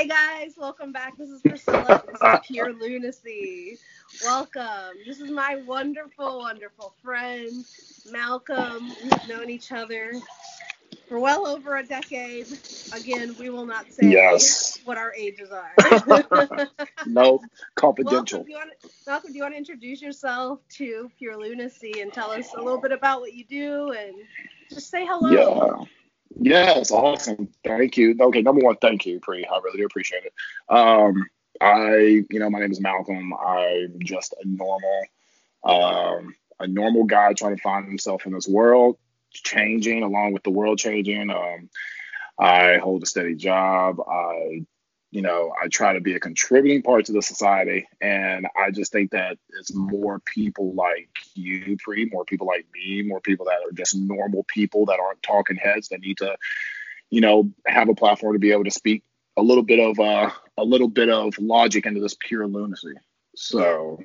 Hey guys, welcome back. This is Priscilla. This is Pure Lunacy. Welcome. This is my wonderful, wonderful friend, Malcolm. We've known each other for well over a decade. Again, we will not say Yes. what our ages are. No, confidential. Malcolm, do you want to, Malcolm, do you want to introduce yourself to Pure Lunacy and tell us a little bit about what you do and just say hello? Yeah. Yes, awesome. Thank you. Okay, number one, thank you, Pre. I really do appreciate it. Um, I, you know, my name is Malcolm. I'm just a normal, um, a normal guy trying to find himself in this world, changing along with the world changing. Um, I hold a steady job. I, you know, I try to be a contributing part to the society, and I just think that it's more people like you, Pre, more people like me, more people that are just normal people that aren't talking heads that need to, you know, have a platform to be able to speak a little bit of uh, a little bit of logic into this pure lunacy. So,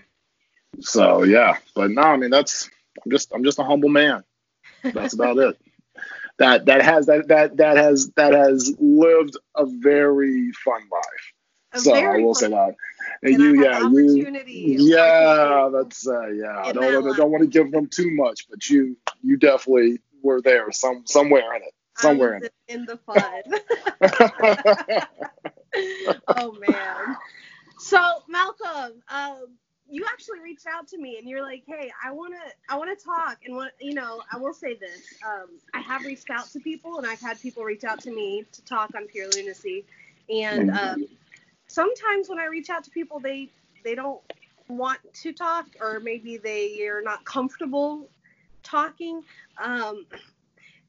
so yeah, but no, I mean that's I'm just I'm just a humble man. That's about it. That that has that that that has that has lived a very fun life. A so I will say that. And and you, yeah, you, yeah, that's uh, yeah. I don't wanna, don't want to give them too much, but you you definitely were there some somewhere in it, somewhere in it. in the fun. oh man. So Malcolm, um, you actually reached out to me and you're like, hey, I wanna I wanna talk and what you know, I will say this. Um, I have reached out to people and I've had people reach out to me to talk on pure lunacy. And Mhm. um, sometimes when I reach out to people they they don't want to talk or maybe they are not comfortable talking. Um,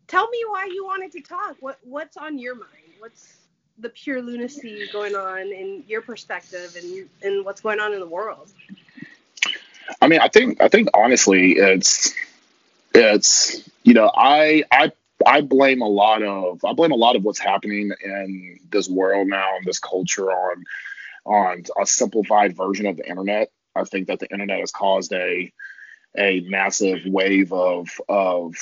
tell me why you wanted to talk. What what's on your mind? What's the pure lunacy going on in your perspective and and what's going on in the world? I mean, I think I think honestly, it's it's you know, I I I blame a lot of I blame a lot of what's happening in this world now and this culture on on a simplified version of the internet. I think that the internet has caused a a massive wave of of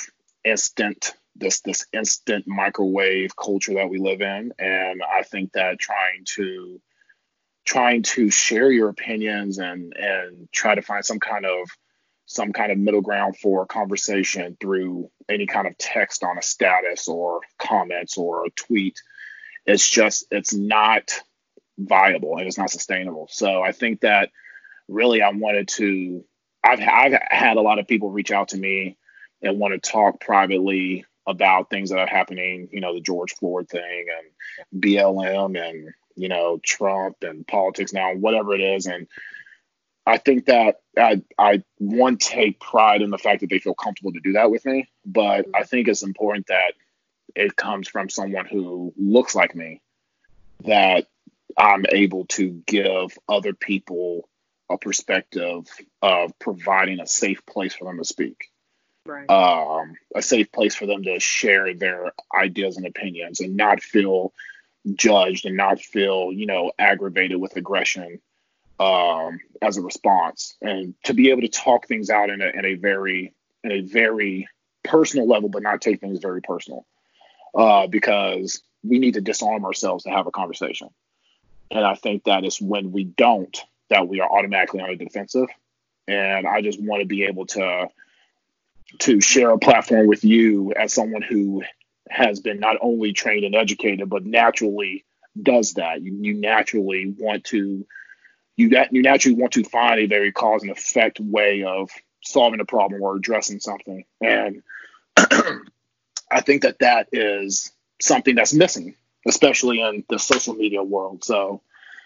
instant this this instant microwave culture that we live in and I think that trying to trying to share your opinions and and try to find some kind of some kind of middle ground for conversation through any kind of text on a status or comments or a tweet. It's just it's not viable and it's not sustainable. So i think that really i wanted to i've, I've had a lot of people reach out to me and want to talk privately about things that are happening you know the george floyd thing and blm and you know trump and politics now whatever it is. And I think that I, I one take pride in the fact that they feel comfortable to do that with me, but I think it's important that it comes from someone who looks like me, that I'm able to give other people a perspective of providing a safe place for them to speak, Right. um, a safe place for them to share their ideas and opinions and not feel judged and not feel, you know, aggravated with aggression um, as a response, and to be able to talk things out in a in a very in a very personal level, but not take things very personal, uh, because we need to disarm ourselves to have a conversation, and I think that is when we don't that we are automatically on the defensive, and I just want to be able to to share a platform with you as someone who has been not only trained and educated, but naturally does that. You, you naturally want to you nat- you naturally want to find a very cause and effect way of solving a problem or addressing something, and I think that that is something that's missing, especially in the social media world. So,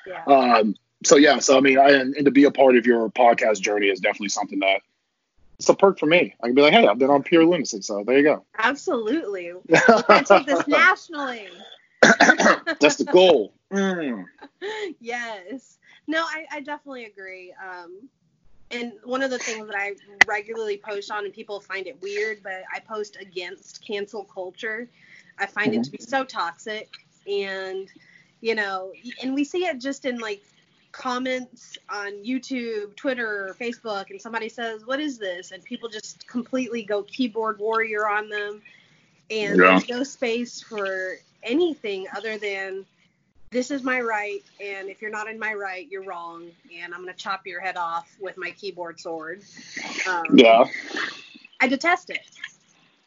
Yeah. um, so yeah, so I mean, I, and, and to be a part of your podcast journey is definitely something that it's a perk for me. I can be like, hey, I've been on Pure Lunacy, so there you go. Absolutely. We're gonna take this nationally. That's the goal. Mm. yes. No, I, I definitely agree. Um, and one of the things that I regularly post on, and people find it weird, but I post against cancel culture. I find it to be so toxic, and you know, and we see it just in like comments on YouTube, Twitter, Facebook, and somebody says, "What is this?" and people just completely go keyboard warrior on them, and Yeah. there's no space for anything other than this is my right, and if you're not in my right, you're wrong, and I'm gonna chop your head off with my keyboard sword. Um, yeah. I detest it.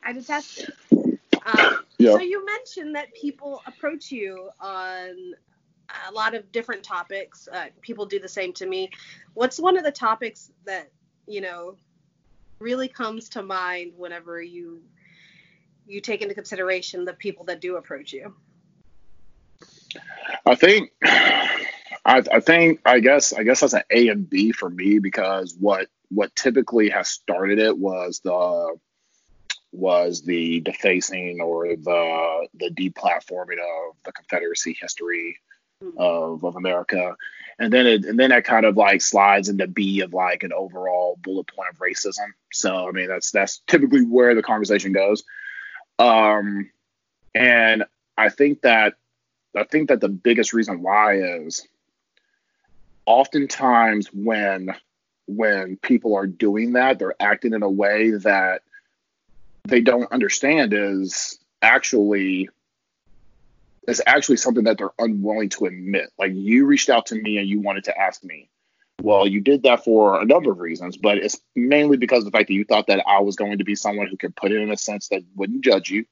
I detest it. Um, yeah. So you mentioned that people approach you on a lot of different topics. Uh, people do the same to me. What's one of the topics that you know really comes to mind whenever you you take into consideration the people that do approach you? I think I, I think I guess I guess that's an A and B for me because what what typically has started it was the was the defacing or the the deplatforming of the Confederacy history. Of, of America. And then it and then that kind of like slides into B of like an overall bullet point of racism. So I mean that's that's typically where the conversation goes. Um and I think that I think that the biggest reason why is oftentimes when when people are doing that, they're acting in a way that they don't understand is actually is actually something that they're unwilling to admit. Like you reached out to me and you wanted to ask me. Well, you did that for a number of reasons, but it's mainly because of the fact that you thought that I was going to be someone who could put it in a sense that wouldn't judge you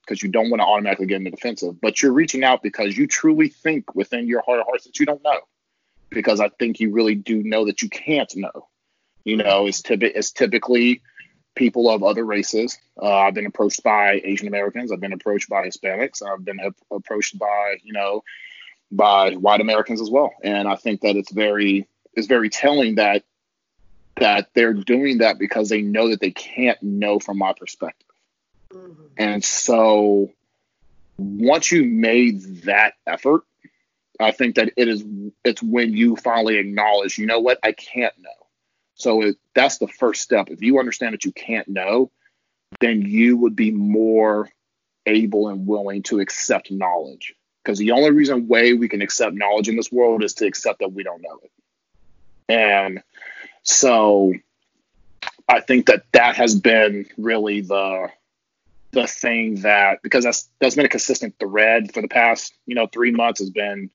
because you don't want to automatically get in the defensive. But you're reaching out because you truly think within your heart of hearts that you don't know. Because I think you really do know that you can't know. You know, it's, typ- it's typically people of other races. Uh, I've been approached by Asian Americans. I've been approached by Hispanics. I've been approached by, you know, by white Americans as well. And I think that it's very it's very telling that that they're doing that because they know that they can't know from my perspective. Mm-hmm. And so once you made that effort, I think that it is it's when you finally acknowledge, you know what, I can't know. So it, that's the first step. If you understand that you can't know, then you would be more able and willing to accept knowledge. Because the only reason way we can accept knowledge in this world is to accept that we don't know it. And so I think that that has been really the the thing that because that's that's been a consistent thread for the past you know three months has been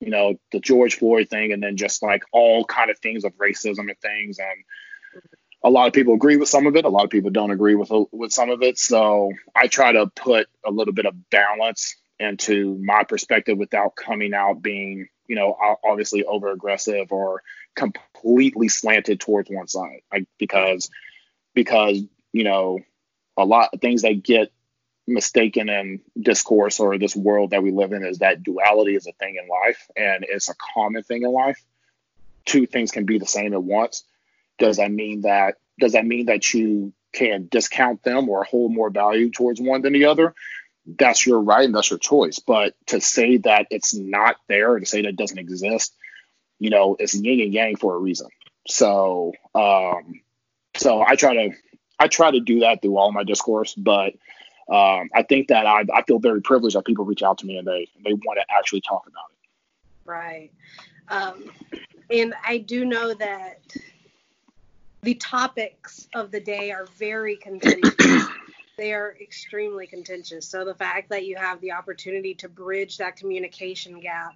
you know the George Floyd thing and then just like all kind of things of racism and things and a lot of people agree with some of it a lot of people don't agree with with some of it. So I try to put a little bit of balance into my perspective without coming out being you know obviously over aggressive or completely slanted towards one side. Like because because you know a lot of things that get mistaken in discourse or this world that we live in is that duality is a thing in life and it's a common thing in life. Two things can be the same at once. Does that mean that does that mean that you can discount them or hold more value towards one than the other? That's your right and that's your choice. But to say that it's not there, to say that it doesn't exist, you know, it's yin and yang for a reason. So um so I try to I try to do that through all my discourse, but um, I think that I, I feel very privileged that people reach out to me and they they want to actually talk about it. Right, um, and I do know that the topics of the day are very contentious. they are extremely contentious. So the fact that you have the opportunity to bridge that communication gap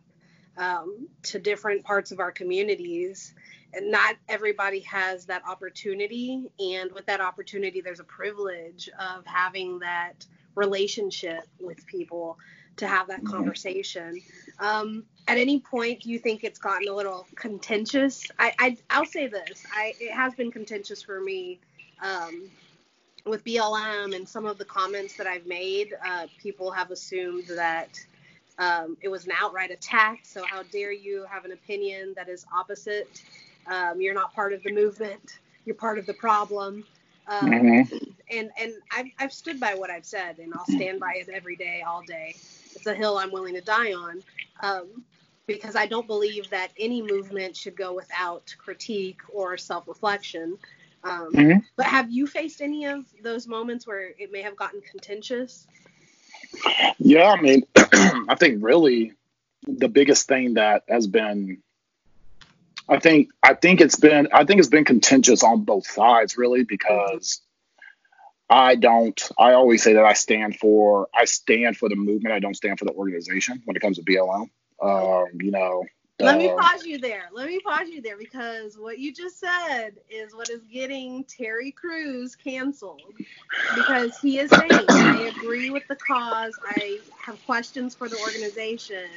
um, to different parts of our communities not everybody has that opportunity. And with that opportunity there's a privilege of having that relationship with people to have that mm-hmm. conversation. Um, at any point do you think it's gotten a little contentious? I, I will say this. I it has been contentious for me um, with BLM and some of the comments that I've made. Uh, people have assumed that um, it was an outright attack. So how dare you have an opinion that is opposite um, you're not part of the movement. You're part of the problem. Um, mm-hmm. And and I've, I've stood by what I've said, and I'll stand by it every day, all day. It's a hill I'm willing to die on, um, because I don't believe that any movement should go without critique or self-reflection. Um, mm-hmm. But have you faced any of those moments where it may have gotten contentious? Yeah, I mean, I think really the biggest thing that has been I think I think it's been I think it's been contentious on both sides really because I don't I always say that I stand for I stand for the movement I don't stand for the organization when it comes to BLM Um, you know. Let me pause you there. Let me pause you there because what you just said is what is getting Terry Crews canceled. Because he is saying, I agree with the cause. I have questions for the organization.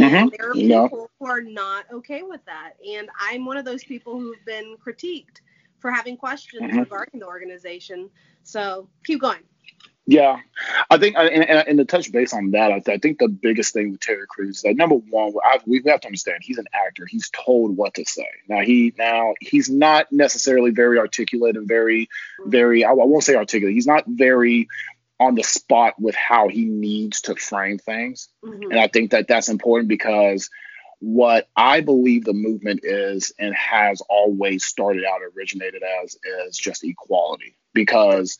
And mm-hmm. there are people who are not okay with that. And I'm one of those people who've been critiqued for having questions mm-hmm. regarding the organization. So keep going. Yeah, I think, and, and, to touch base on that, I, think the biggest thing with Terry Crews is that number one, I, we have to understand he's an actor. He's told what to say. Now he now he's not necessarily very articulate and very, mm-hmm. very. I, I won't say articulate. He's not very on the spot with how he needs to frame things, mm-hmm. and I think that that's important because what I believe the movement is and has always started out originated as is just equality because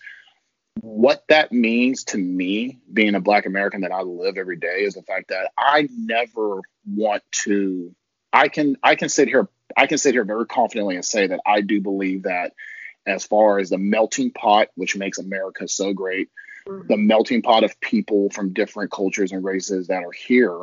what that means to me being a black american that i live every day is the fact that i never want to i can i can sit here i can sit here very confidently and say that i do believe that as far as the melting pot which makes america so great. The melting pot of people from different cultures and races that are here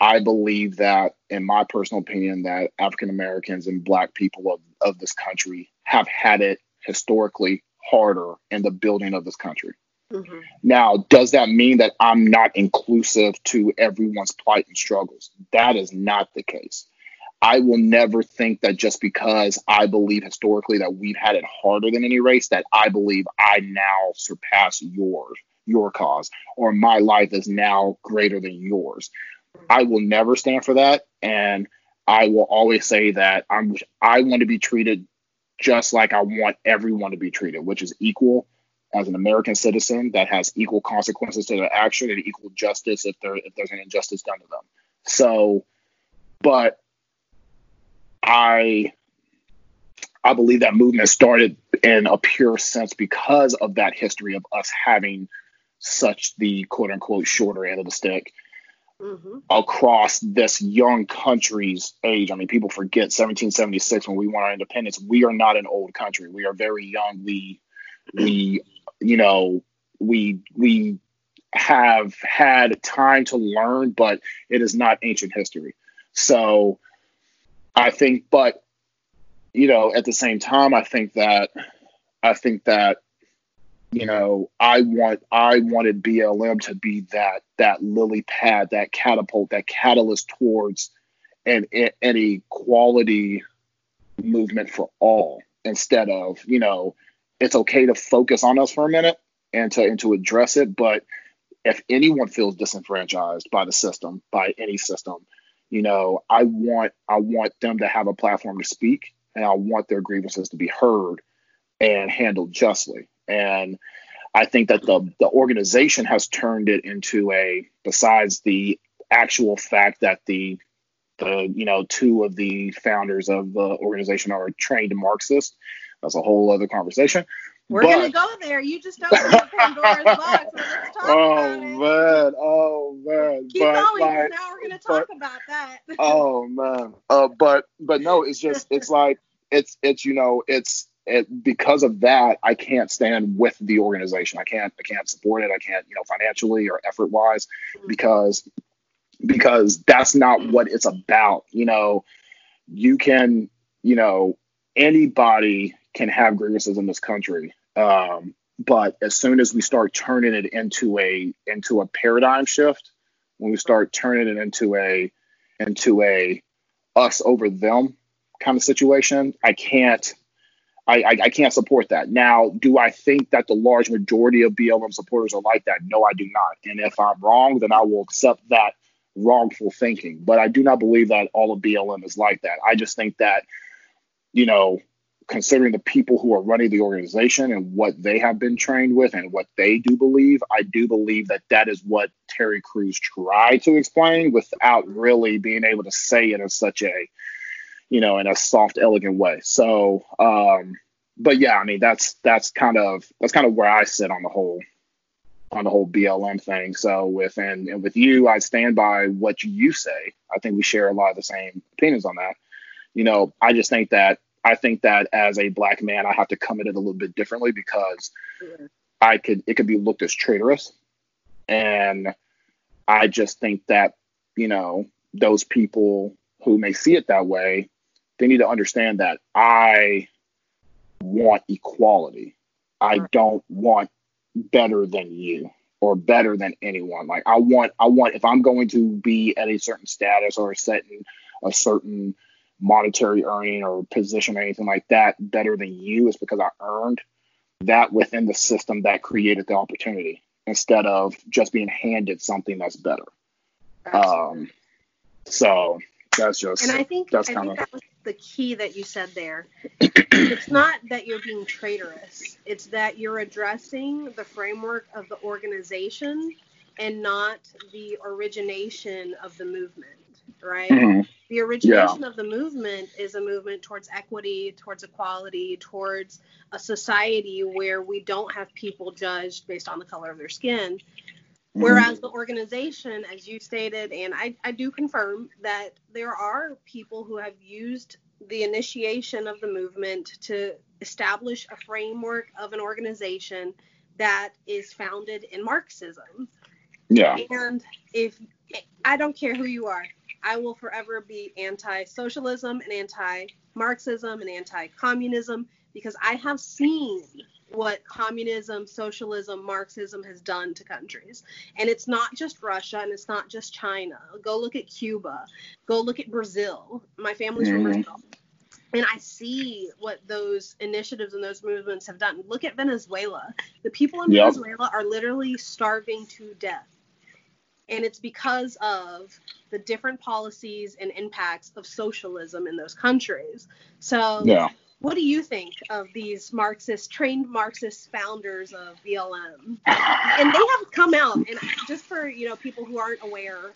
i believe that in my personal opinion that african americans and black people of, of this country have had it historically harder in the building of this country. Mm-hmm. Now, does that mean that I'm not inclusive to everyone's plight and struggles? That is not the case. I will never think that just because I believe historically that we've had it harder than any race, that I believe I now surpass yours, your cause, or my life is now greater than yours. I will never stand for that. And I will always say that I'm I want to be treated just like I want everyone to be treated, which is equal as an American citizen that has equal consequences to their action and equal justice if there if there's an injustice done to them. So, but I I believe that movement started in a pure sense because of that history of us having such the quote unquote shorter end of the stick mm-hmm. across this young country's age. I mean, people forget 1776 when we won our independence. We are not an old country. We are very young. We, we, you know, we we have had time to learn, but it is not ancient history. So, I think, but you know, at the same time, I think that I think that you know, I want I wanted BLM to be that that lily pad, that catapult, that catalyst towards an an equality movement for all instead of, you know, it's okay to focus on us for a minute and to and to address it. But if anyone feels disenfranchised by the system, by any system, you know, I want I want them to have a platform to speak and I want their grievances to be heard and handled justly. And I think that the the organization has turned it into a besides the actual fact that the the you know two of the founders of the organization are trained Marxists. That's a whole other conversation. We're but, gonna go there. You just opened up Pandora's box. So let's talk oh, about it. Man, oh man. Keep but, going. Like, now we're gonna talk but, about that. oh man. Uh, but but no, it's just it's like it's it's you know it's it, because of that, I can't stand with the organization. I can't I can't support it. I can't you know financially or effort wise because because that's not what it's about. You know, you can you know anybody can have grievances in this country. Um, but as soon as we start turning it into a into a paradigm shift, when we start turning it into a into a us over them kind of situation, I can't I, I, I, can't support that. Now, do I think that the large majority of BLM supporters are like that? No, I do not. And if I'm wrong, then I will accept that wrongful thinking. But I do not believe that all of BLM is like that. I just think that, you know, considering the people who are running the organization and what they have been trained with and what they do believe, I do believe that that is what Terry Crews tried to explain without really being able to say it in such a you know, in a soft, elegant way. So, um, but yeah, I mean, that's that's kind of that's kind of where I sit on the whole on the whole BLM thing. So with and, and with you, I stand by what you say. I think we share a lot of the same opinions on that. You know, I just think that I think that as a black man, I have to come at it a little bit differently because yeah. I could it could be looked as traitorous, and I just think that you know those people who may see it that way, they need to understand that I want equality. I don't want better than you or better than anyone. Like I want, I want if I'm going to be at a certain status or a certain a certain monetary earning or position or anything like that better than you is because I earned that within the system that created the opportunity instead of just being handed something that's better. Um, so that's just and I think that's kind of that was the key that you said there. it's not that you're being traitorous; it's that you're addressing the framework of the organization and not the origination of the movement, right? Mm-hmm. The origination yeah. of the movement is a movement towards equity, towards equality, towards a society where we don't have people judged based on the color of their skin. Mm-hmm. Whereas the organization, as you stated, and I, I do confirm that there are people who have used the initiation of the movement to establish a framework of an organization that is founded in Marxism. Yeah. And if I don't care who you are, I will forever be anti socialism and anti Marxism and anti communism because I have seen what communism, socialism, Marxism has done to countries. And it's not just Russia and it's not just China. Go look at Cuba. Go look at Brazil. My family's mm-hmm. from Brazil. And I see what those initiatives and those movements have done. Look at Venezuela. The people in yep. Venezuela are literally starving to death. And it's because of the different policies and impacts of socialism in those countries. So yeah. What do you think of these Marxist, trained Marxist founders of BLM? And they have come out, and just for you know people who aren't aware,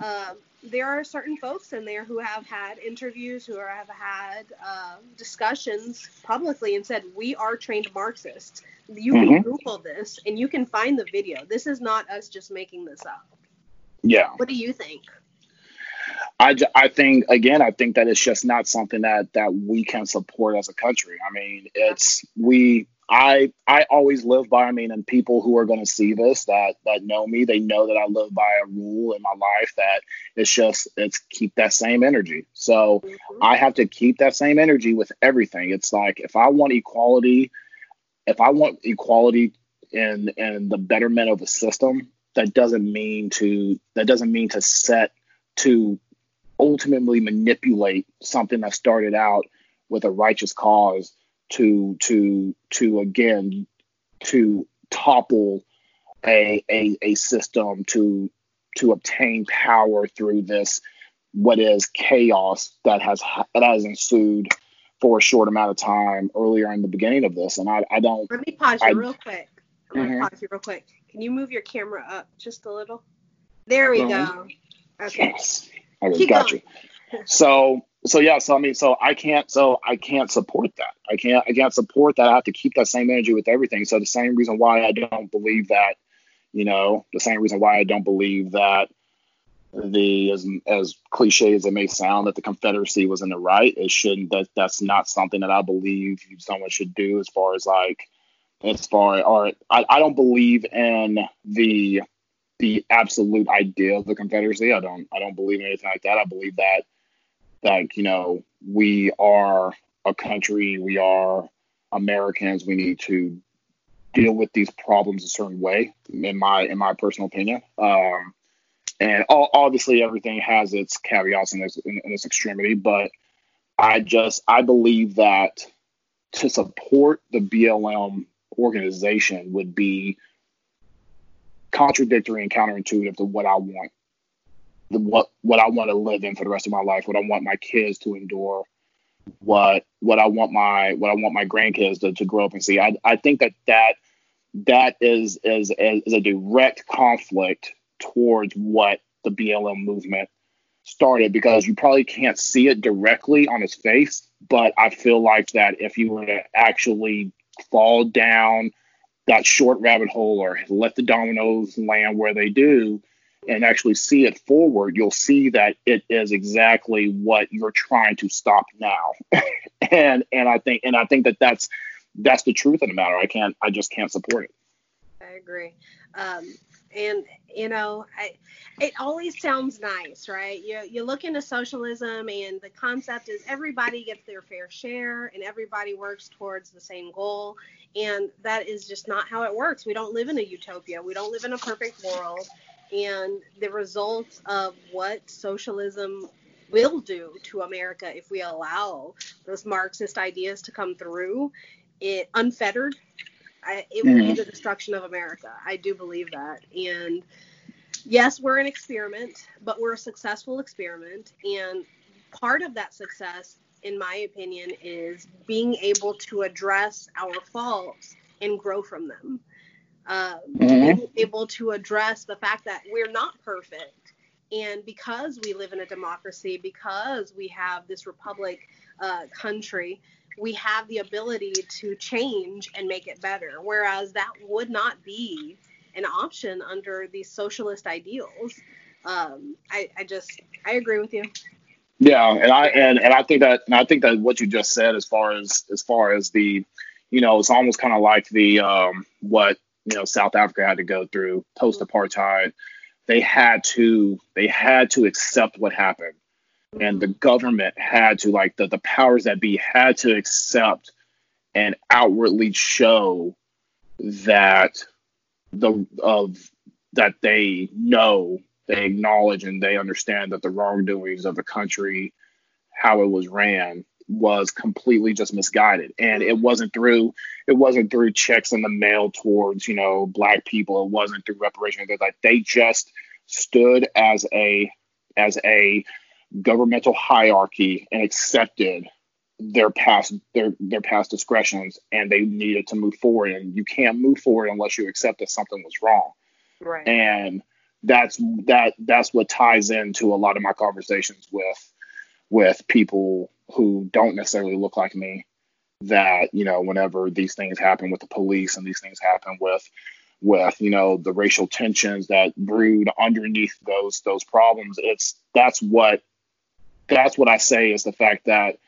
uh, there are certain folks in there who have had interviews, who have had uh, discussions publicly, and said we are trained Marxists. You mm-hmm. can Google this, and you can find the video. This is not us just making this up. Yeah. What do you think? I, I think again I think that it's just not something that that we can support as a country. I mean, it's we I I always live by I mean and people who are going to see this that that know me, they know that I live by a rule in my life that it's just it's keep that same energy. So mm-hmm. I have to keep that same energy with everything. It's like if I want equality, if I want equality in in the betterment of a system, that doesn't mean to that doesn't mean to set to ultimately manipulate something that started out with a righteous cause to to to again to topple a a, a system to to obtain power through this what is chaos that has that has ensued for a short amount of time earlier in the beginning of this and i, I don't let me pause you I, real quick let me mm-hmm. pause you real quick can you move your camera up just a little there we go okay yes. I got going. you. So so yeah, so I mean, so I can't, so I can't support that. I can't, I can't support that. I have to keep that same energy with everything. So the same reason why I don't believe that, you know, the same reason why I don't believe that the as as cliche as it may sound that the Confederacy was in the right, it shouldn't. That that's not something that I believe someone should do. As far as like, as far or I, I don't believe in the the absolute idea of the Confederacy. I don't I don't believe in anything like that. I believe that that you know we are a country, we are Americans. We need to deal with these problems a certain way, in my in my personal opinion. Um, and obviously, everything has its caveats and its, in, its extremity, but I just I believe that to support the BLM organization would be contradictory and counterintuitive to what I want, what what I want to live in for the rest of my life, what I want my kids to endure, what what I want my what I want my grandkids to, to grow up and see. I, I think that that that is is is a direct conflict towards what the BLM movement started because you probably can't see it directly on his face, but I feel like that if you were to actually fall down that short rabbit hole or let the dominoes land where they do and actually see it forward, you'll see that it is exactly what you're trying to stop now. and and I think and I think that that's that's the truth of the matter. I can't I just can't support it. I agree. Um, and you know I, it always sounds nice right you, you look into socialism and the concept is everybody gets their fair share and everybody works towards the same goal and that is just not how it works we don't live in a utopia we don't live in a perfect world and the results of what socialism will do to america if we allow those marxist ideas to come through it unfettered I, it will mm-hmm. be the destruction of America. I do believe that. And yes, we're an experiment, but we're a successful experiment. And part of that success, in my opinion, is being able to address our faults and grow from them. Uh, mm-hmm. Able to address the fact that we're not perfect. And because we live in a democracy, because we have this republic uh, country, we have the ability to change and make it better. Whereas that would not be an option under these socialist ideals. Um, I, I just I agree with you. Yeah, and I and, and I think that and I think that what you just said as far as as far as the you know, it's almost kind of like the um, what you know South Africa had to go through post apartheid. They had to they had to accept what happened and the government had to like the, the powers that be had to accept and outwardly show that the of that they know they acknowledge and they understand that the wrongdoings of the country how it was ran was completely just misguided. And it wasn't through it wasn't through checks in the mail towards you know black people. It wasn't through reparations. Like they just stood as a as a governmental hierarchy and accepted their past their their past discretions and they needed to move forward. And you can't move forward unless you accept that something was wrong. Right. And that's that that's what ties into a lot of my conversations with with people who don't necessarily look like me that you know whenever these things happen with the police and these things happen with with you know the racial tensions that brewed underneath those those problems it's that's what that's what I say is the fact that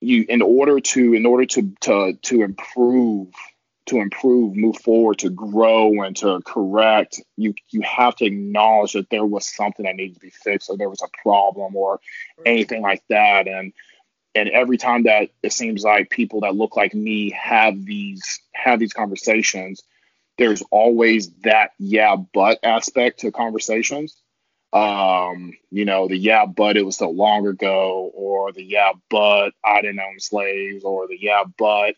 you in order to in order to to to improve to improve move forward to grow and to correct you you have to acknowledge that there was something that needed to be fixed or there was a problem or anything like that. And and every time that it seems like people that look like me have these have these conversations there's always that yeah but aspect to conversations. Um, you know, the yeah, but it was so long ago, or the yeah, but I didn't own slaves, or the yeah, but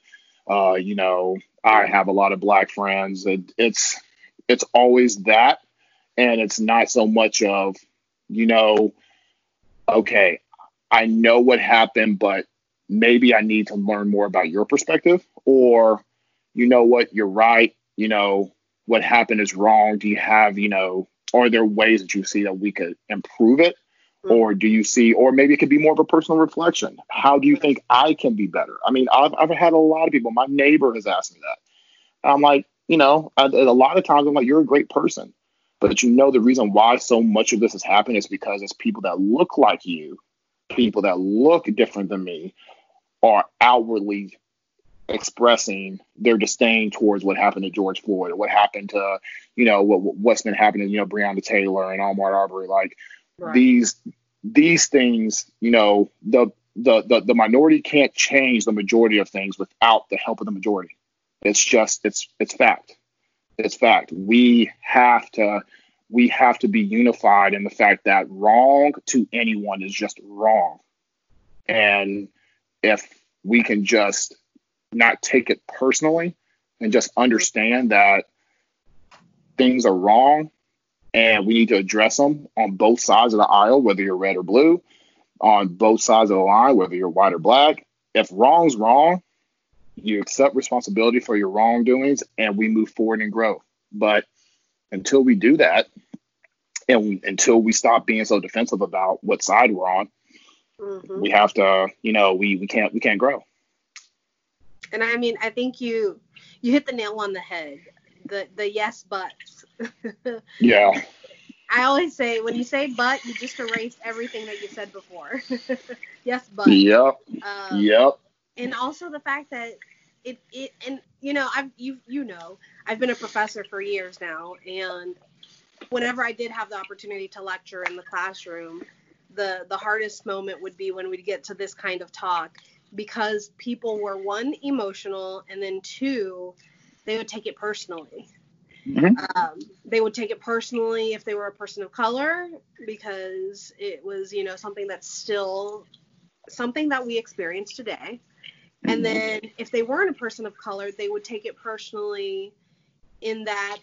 uh, you know, I have a lot of black friends. It, it's it's always that, and it's not so much of, you know, okay, I know what happened, but maybe I need to learn more about your perspective, or you know what, you're right, you know, what happened is wrong. Do you have, you know, are there ways that you see that we could improve it? Mm-hmm. Or do you see, or maybe it could be more of a personal reflection. How do you think I can be better? I mean, I've, I've had a lot of people, my neighbor has asked me that. I'm like, you know, I, a lot of times I'm like, you're a great person. But you know, the reason why so much of this has happened is because it's people that look like you, people that look different than me, are outwardly expressing their disdain towards what happened to George Floyd or what happened to, you know, what what's been happening, you know, Breonna Taylor and Ahmaud Arbery. Like these these things, you know, the, the the the minority can't change the majority of things without the help of the majority. It's just it's it's fact. It's fact. We have to we have to be unified in the fact that wrong to anyone is just wrong. And if we can just not take it personally and just understand that things are wrong and we need to address them on both sides of the aisle, whether you're red or blue, on both sides of the line, whether you're white or black. If wrong's wrong, you accept responsibility for your wrongdoings and we move forward and grow. But until we do that, and until we stop being so defensive about what side we're on, mm-hmm. we have to, you know, we, we can't we can't grow. And I mean, I think you you hit the nail on the head. The the yes buts. yeah. I always say when you say but, you just erase everything that you said before. yes, but. Yep. Um, yep. And also the fact that it, it and you know I've you you know I've been a professor for years now and whenever I did have the opportunity to lecture in the classroom the the hardest moment would be when we'd get to this kind of talk because people were one emotional and then two they would take it personally mm-hmm. um, they would take it personally if they were a person of color because it was you know something that's still something that we experience today and mm-hmm. then if they weren't a person of color they would take it personally in that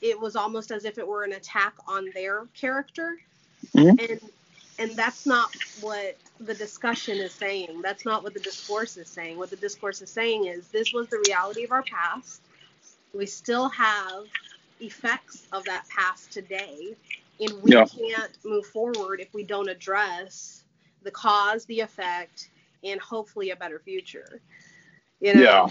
it was almost as if it were an attack on their character mm-hmm. and and that's not what the discussion is saying. That's not what the discourse is saying. What the discourse is saying is this was the reality of our past. We still have effects of that past today, and we yeah. can't move forward if we don't address the cause, the effect, and hopefully a better future. You know? Yeah,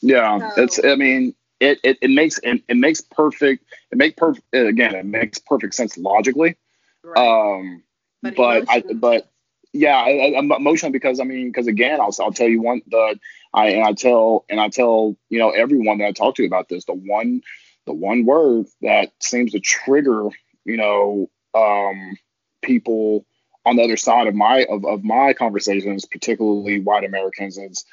yeah. So, it's. I mean, it, it, it makes it, it makes perfect. It make perfect again. It makes perfect sense logically. Right. Um, but, but I but yeah, I, am emotional because I mean, because again, I'll I'll tell you one the I and I tell and I tell you know everyone that I talk to about this the one the one word that seems to trigger you know um, people on the other side of my of, of my conversations, particularly white Americans, is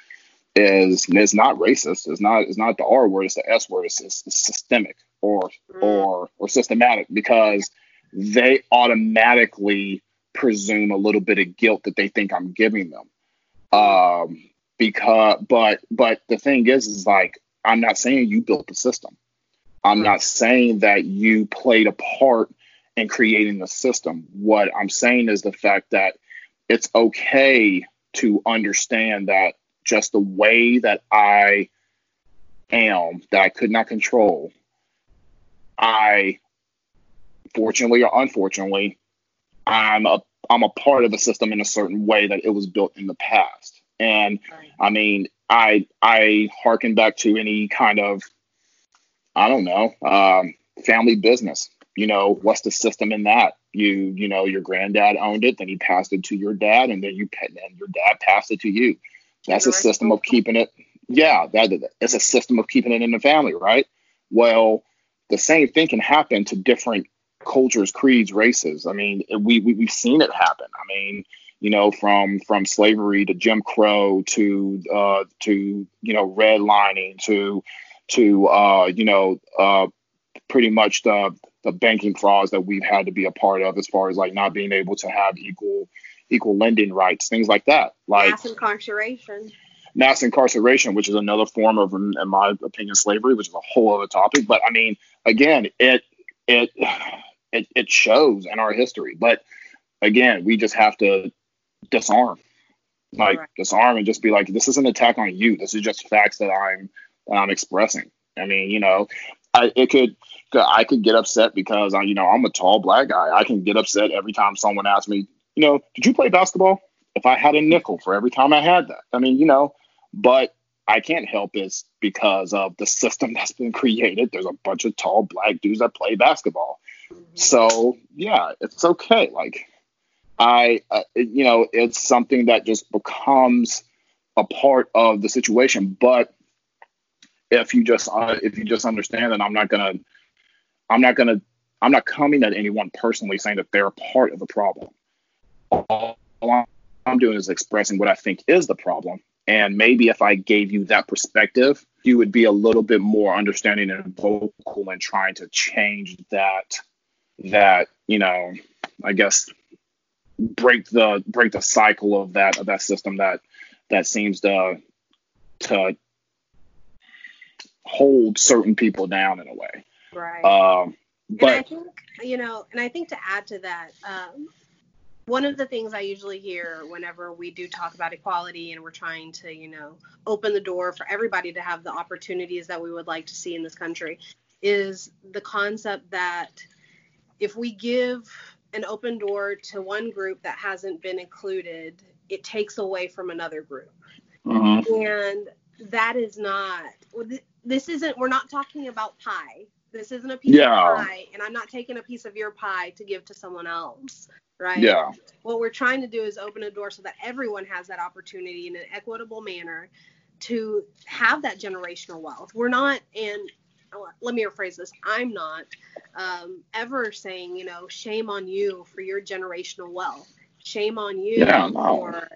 is it's not racist. It's not it's not the R word. It's the S word. It's, it's, it's systemic or mm. or or systematic because they automatically presume a little bit of guilt that they think I'm giving them. Um, because, but, but the thing is, is like, I'm not saying you built the system. I'm not saying that you played a part in creating the system. What I'm saying is the fact that it's okay to understand that just the way that I am, that I could not control, I, fortunately or unfortunately, I'm a I'm a part of the system in a certain way that it was built in the past. And. I mean, I I harken back to any kind of I don't know um, family business. You know, what's the system in that? You you know, your granddad owned it, then he passed it to your dad, and then you and your dad passed it to you. That's a system of keeping it. Yeah, that it's a system of keeping it in the family, right? Well, the same thing can happen to different cultures, creeds, races. I mean, we, we we've seen it happen. I mean, you know, from from slavery to Jim Crow to uh, to you know redlining to to uh, you know uh, pretty much the the banking frauds that we've had to be a part of, as far as like not being able to have equal equal lending rights, things like that. Like mass incarceration. Mass incarceration, which is another form of, in my opinion, slavery, which is a whole other topic. But I mean, again, it it it, it shows in our history. But again, we just have to disarm, like right. disarm, and just be like, this is an attack on you. This is just facts that I'm I'm expressing. I mean, you know, I, it could I could get upset because I, you know, I'm a tall black guy. I can get upset every time someone asks me, you know, did you play basketball? If I had a nickel for every time I had that, I mean, you know, but I can't help it because of the system that's been created. There's a bunch of tall black dudes that play basketball. Mm-hmm. So yeah, it's okay. Like I, uh, you know, it's something that just becomes a part of the situation. But if you just uh, if you just understand that I'm not gonna, I'm not gonna, I'm not coming at anyone personally saying that they're part of the problem. All I'm doing is expressing what I think is the problem. And maybe if I gave you that perspective, you would be a little bit more understanding and vocal in trying to change that that you know i guess break the break the cycle of that of that system that that seems to to hold certain people down in a way. Right. Um but and i think you know and i think to add to that um one of the things I usually hear whenever we do talk about equality and we're trying to, you know, open the door for everybody to have the opportunities that we would like to see in this country is the concept that if we give an open door to one group that hasn't been included, it takes away from another group. Mm-hmm. And that is not, this isn't, we're not talking about pie. This isn't a piece yeah. of pie, and I'm not taking a piece of your pie to give to someone else, right? Yeah. What we're trying to do is open a door so that everyone has that opportunity in an equitable manner to have that generational wealth. We're not, and let me rephrase this I'm not um, ever saying, you know, shame on you for your generational wealth. Shame on you yeah, no. for,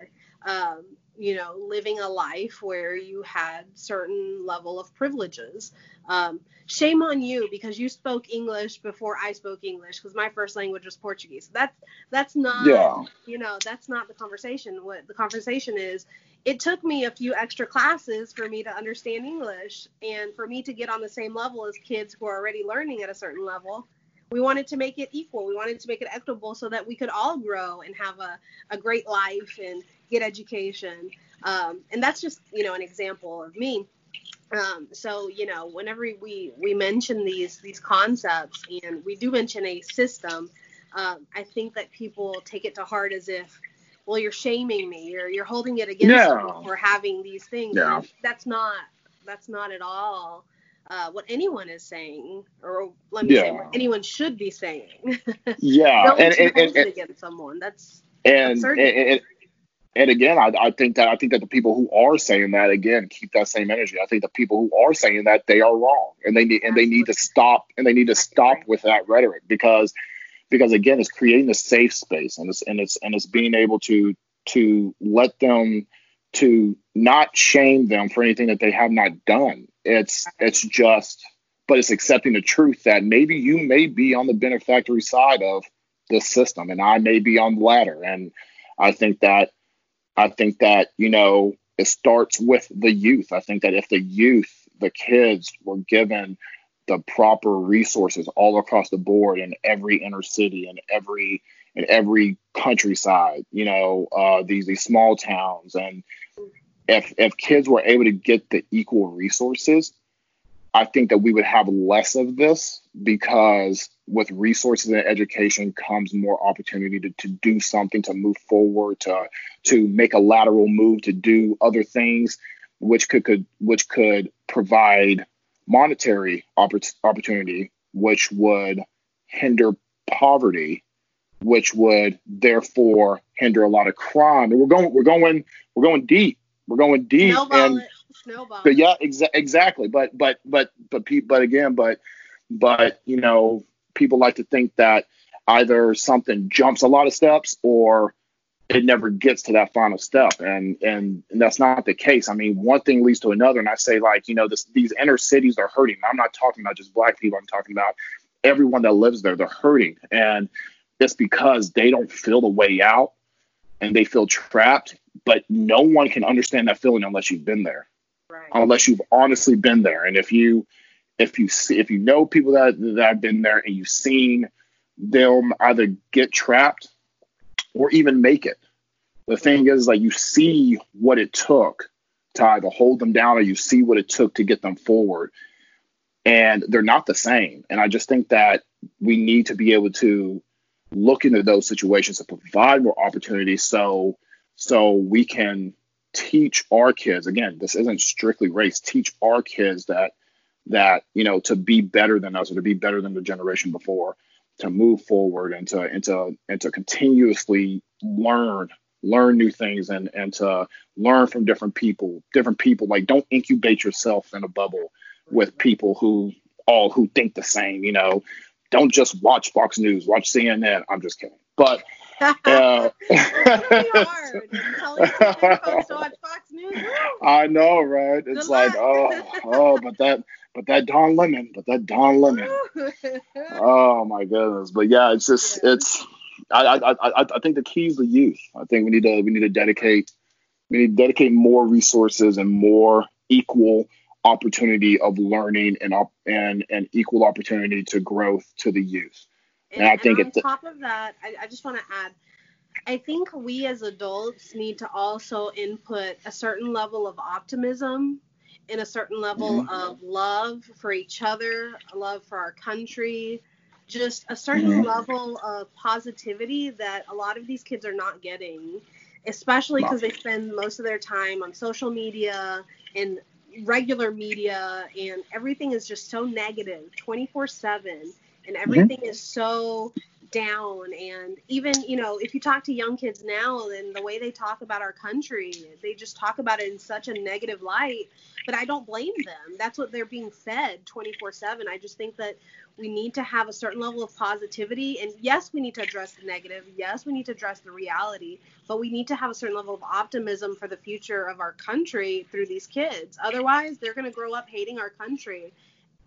um, you know, living a life where you had certain level of privileges. Um, shame on you because you spoke English before I spoke English because my first language was Portuguese. That's that's not, yeah. you know, that's not the conversation. What the conversation is, it took me a few extra classes for me to understand English and for me to get on the same level as kids who are already learning at a certain level. We wanted to make it equal. We wanted to make it equitable so that we could all grow and have a, a great life and get education. Um, and that's just, you know, an example of me. Um, so, you know, whenever we, we mention these, these concepts and we do mention a system, um, I think that people take it to heart as if, well, you're shaming me, you're you're holding it against no. me for having these things. No. That's not that's not at all uh, what anyone is saying, or let me yeah. say what anyone should be saying. yeah, Don't and, and, and, and against someone. That's and, and, and again, I, I think that I think that the people who are saying that again keep that same energy. I think the people who are saying that they are wrong, and they need and they need to stop and they need to stop with that rhetoric because because again, it's creating a safe space and it's and it's and it's being able to to let them to not shame them for anything that they have not done. It's it's just but it's accepting the truth that maybe you may be on the benefactory side of this system and I may be on the latter. And I think that I think that, you know, it starts with the youth. I think that if the youth, the kids were given the proper resources all across the board in every inner city and every in every countryside you know uh, these these small towns. And if if kids were able to get the equal resources i think that we would have less of this because with resources and education comes more opportunity to, to do something to move forward to to make a lateral move to do other things which could, could which could provide monetary oppor- opportunity, which would hinder poverty, which would therefore hinder a lot of crime. And we're going, we're going, we're going deep. We're going deep. Snowball and Snowball. But yeah, exa- exactly. But but but but but again, but but you know, people like to think that either something jumps a lot of steps or it never gets to that final step. And, and and that's not the case. I mean one thing leads to another. And i say like you know this, these inner cities are hurting. I'm not talking about just black people. I'm talking about everyone that lives there. They're hurting. And it's because they don't feel the way out and they feel trapped. But no one can understand that feeling unless you've been there. Right. unless you've honestly been there. And if you if you see if you know people that that have been there and you've seen them either get trapped or even make it. The thing is, like, you see what it took to either hold them down or you see what it took to get them forward. And they're not the same. And I just think that we need to be able to look into those situations and provide more opportunities so so we can teach our kids again this isn't strictly race teach our kids that that you know to be better than us or to be better than the generation before to move forward and to and to and to continuously learn learn new things and and to learn from different people different people. Like don't incubate yourself in a bubble with people who all who think the same you know? Don't just watch fox news watch cnn i'm just kidding. But uh, I know, right? It's like, oh, oh, but that, but that Don Lemon, but that Don Lemon. oh my goodness! But yeah, it's just, it's. I, I, I, I think the key is the youth. I think we need to, we need to dedicate, we need to dedicate more resources and more equal opportunity of learning and up and and equal opportunity to growth to the youth. And, and I think on top of that, I, I just want to add, I think we as adults need to also input a certain level of optimism and a certain level mm-hmm. of love for each other, love for our country, just a certain mm-hmm. level of positivity that a lot of these kids are not getting, especially because they spend most of their time on social media and regular media, and everything is just so negative 24 7 and mm-hmm. everything mm-hmm. is so down. And even you know if you talk to young kids now and the way they talk about our country they just talk about it in such a negative light but i don't blame them. That's what they're being fed 24 7 i just think that we need to have a certain level of positivity. And yes we need to address the negative. Yes we need to address the reality but we need to have a certain level of optimism for the future of our country through these kids. Otherwise they're going to grow up hating our country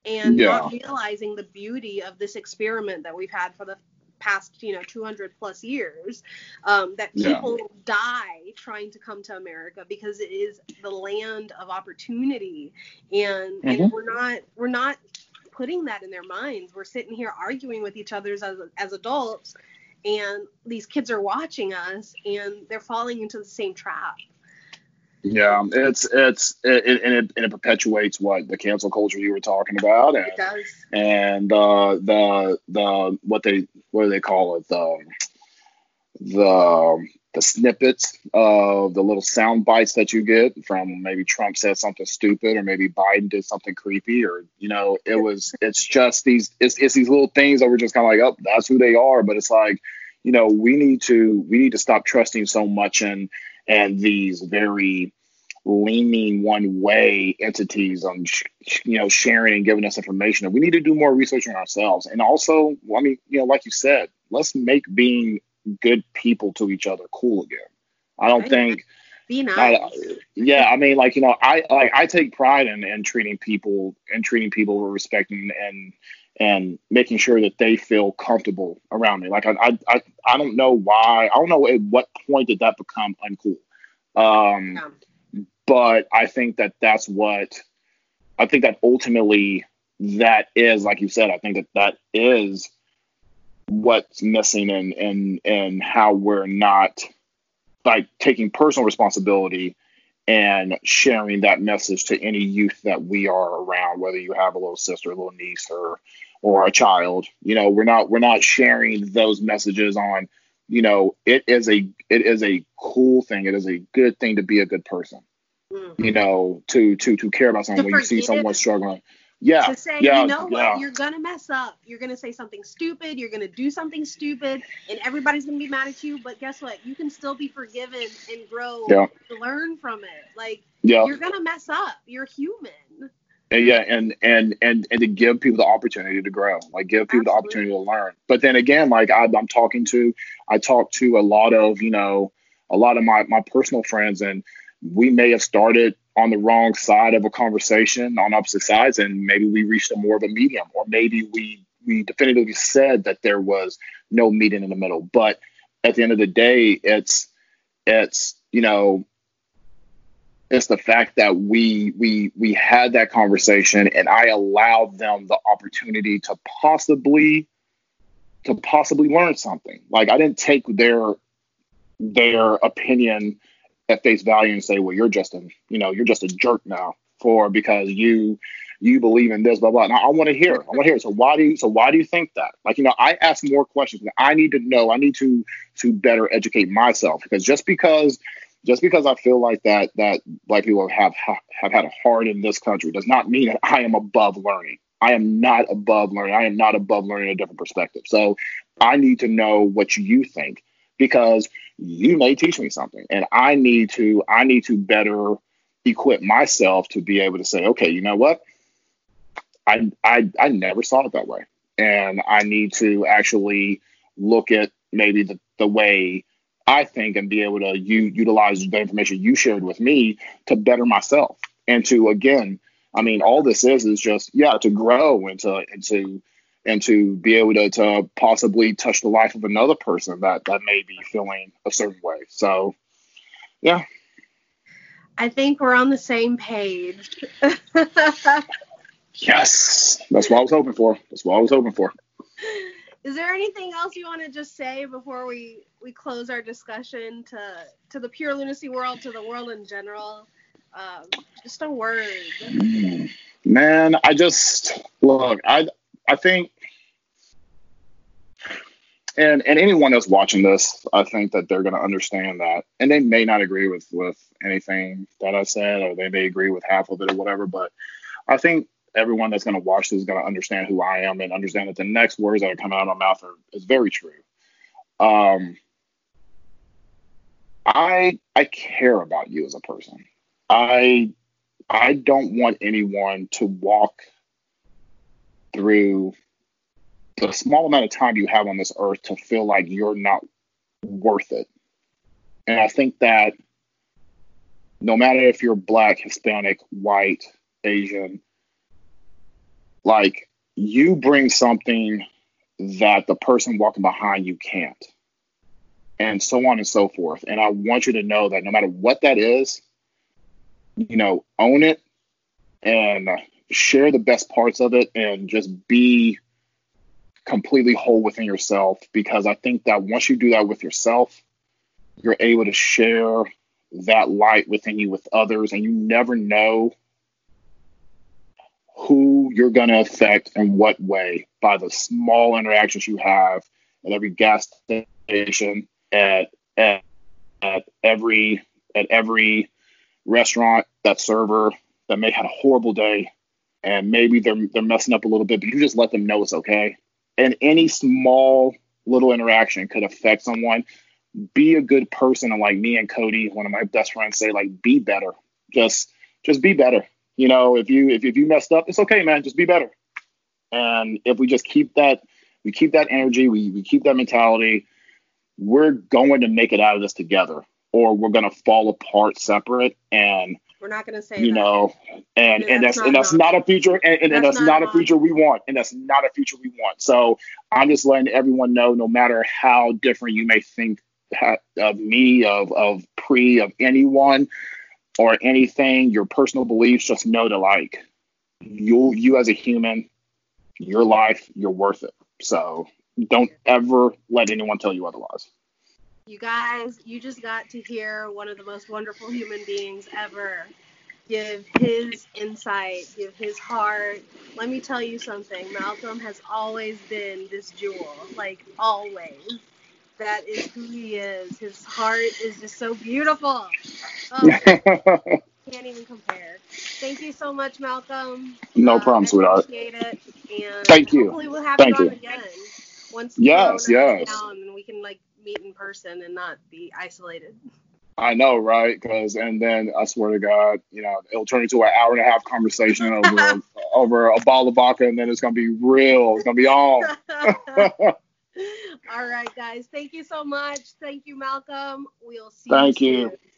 and yeah. not realizing the beauty of this experiment that we've had for the past you know 200 plus years um, that people yeah. die trying to come to america because it is the land of opportunity and, mm-hmm. and we're not we're not putting that in their minds we're sitting here arguing with each other as, as adults and these kids are watching us and they're falling into the same trap yeah, it's it's it, and it and it perpetuates what the cancel culture you were talking about, and it does. and uh, the the what they what do they call it the the the snippets of the little sound bites that you get from maybe Trump said something stupid or maybe Biden did something creepy or you know it was it's just these it's, it's these little things that we're just kind of like oh that's who they are but it's like you know we need to we need to stop trusting so much in and these very leaning one way entities on you know sharing and giving us information we need to do more research on ourselves and also i mean you know like you said let's make being good people to each other cool again i don't think be nice. I, yeah, I mean, like you know, I like I take pride in, in treating people and treating people with respect and, and and making sure that they feel comfortable around me. Like I I I don't know why I don't know at what point did that become uncool. Um. But I think that that's what I think that ultimately that is, like you said, I think that that is what's missing and and and how we're not like taking personal responsibility and sharing that message to any youth that we are around, whether you have a little sister, a little niece, or or a child. You know, we're not we're not sharing those messages on you know, it is a it is a cool thing. It is a good thing to be a good person. Mm-hmm. You know, to to to care about someone when you see someone struggling. Yeah. To say, yeah, you know yeah. what, you're gonna mess up. You're gonna say something stupid. You're gonna do something stupid, and everybody's gonna be mad at you. But guess what? You can still be forgiven and grow yeah. to learn from it. Like yeah. you're gonna mess up. You're human and yeah and and and and to give people the opportunity to grow like give people Absolutely. the opportunity to learn but then again like I, i'm talking to i talk to a lot of you know a lot of my my personal friends and we may have started on the wrong side of a conversation on opposite sides and maybe we reached a more of a medium or maybe we we definitively said that there was no meeting in the middle but at the end of the day it's it's you know it's the fact that we we we had that conversation and I allowed them the opportunity to possibly to possibly learn something. Like I didn't take their their opinion at face value and say, well, you're just a you know you're just a jerk now for because you you believe in this blah blah. Now I want to hear. I want to hear. So why do you so why do you think that? Like you know I ask more questions. I need to know. I need to to better educate myself because just because just because I feel like that that black people have have had a hard in this country does not mean that I am above learning. I am not above learning. I am not above learning a different perspective. So I need to know what you think because you may teach me something, and I need to I need to better equip myself to be able to say, okay, you know what, I I I never saw it that way, and I need to actually look at maybe the the way I think, and be able to u- utilize the information you shared with me to better myself and to again, I mean, all this is is just yeah to grow and to and to and to be able to, to possibly touch the life of another person that that may be feeling a certain way. So, yeah. I think we're on the same page. yes, that's what I was hoping for. That's what I was hoping for. Is there anything else you want to just say before we we close our discussion to to the pure lunacy world, to the world in general? Um, just a word. Man, I just look. I I think, and and anyone that's watching this, I think that they're going to understand that, and they may not agree with with anything that I said, or they may agree with half of it or whatever. But I think everyone that's going to watch this is going to understand who I am and understand that the next words that are coming out of my mouth are is very true. Um, I I care about you as a person. I I don't want anyone to walk through the small amount of time you have on this earth to feel like you're not worth it. And I think that no matter if you're black, Hispanic, white, Asian, like you bring something that the person walking behind you can't. And so on and so forth. And I want you to know that no matter what that is, you know, own it and share the best parts of it and just be completely whole within yourself because I think that once you do that with yourself, you're able to share that light within you with others and you never know who you're going to affect in what way by the small interactions you have at every gas station at, at, at every at every restaurant that server that may had a horrible day and maybe they're they're messing up a little bit but you just let them know it's okay. And any small little interaction could affect someone. Be a good person and like me and cody one of my best friends say like be better. Just just be better you know if you if, if you messed up it's okay man. Just be better. And if we just keep that we keep that energy we, we keep that mentality we're going to make it out of this together or we're going to fall apart separate and we're not going to say you that. know and and that's that's and that's not a future and, and, and That's that's not not a future we want and that's not a future we want. So i'm just letting everyone know no matter how different you may think of me of of pre of anyone or anything your personal beliefs just know to like you you as a human your life you're worth it so don't ever let anyone tell you otherwise You guys, you just got to hear one of the most wonderful human beings ever give his insight, give his heart. Let me tell you something. Malcolm has always been this jewel, like always. That is who he is. His heart is just so beautiful. Oh, can't even compare. Thank you so much, Malcolm. no Uh, problem sweetheart appreciate it. And Thank you. Hopefully we'll have Thank you on you. again. Once Yes, yes. down and we can like meet in person and not be isolated. I know, right? Because and then I swear to God, you know, it'll turn into an hour and a half conversation over over a bottle of vodka, and then it's gonna be real. It's gonna be on. All right, guys. Thank you so much. Thank you, Malcolm. We'll see you. Thank you. you.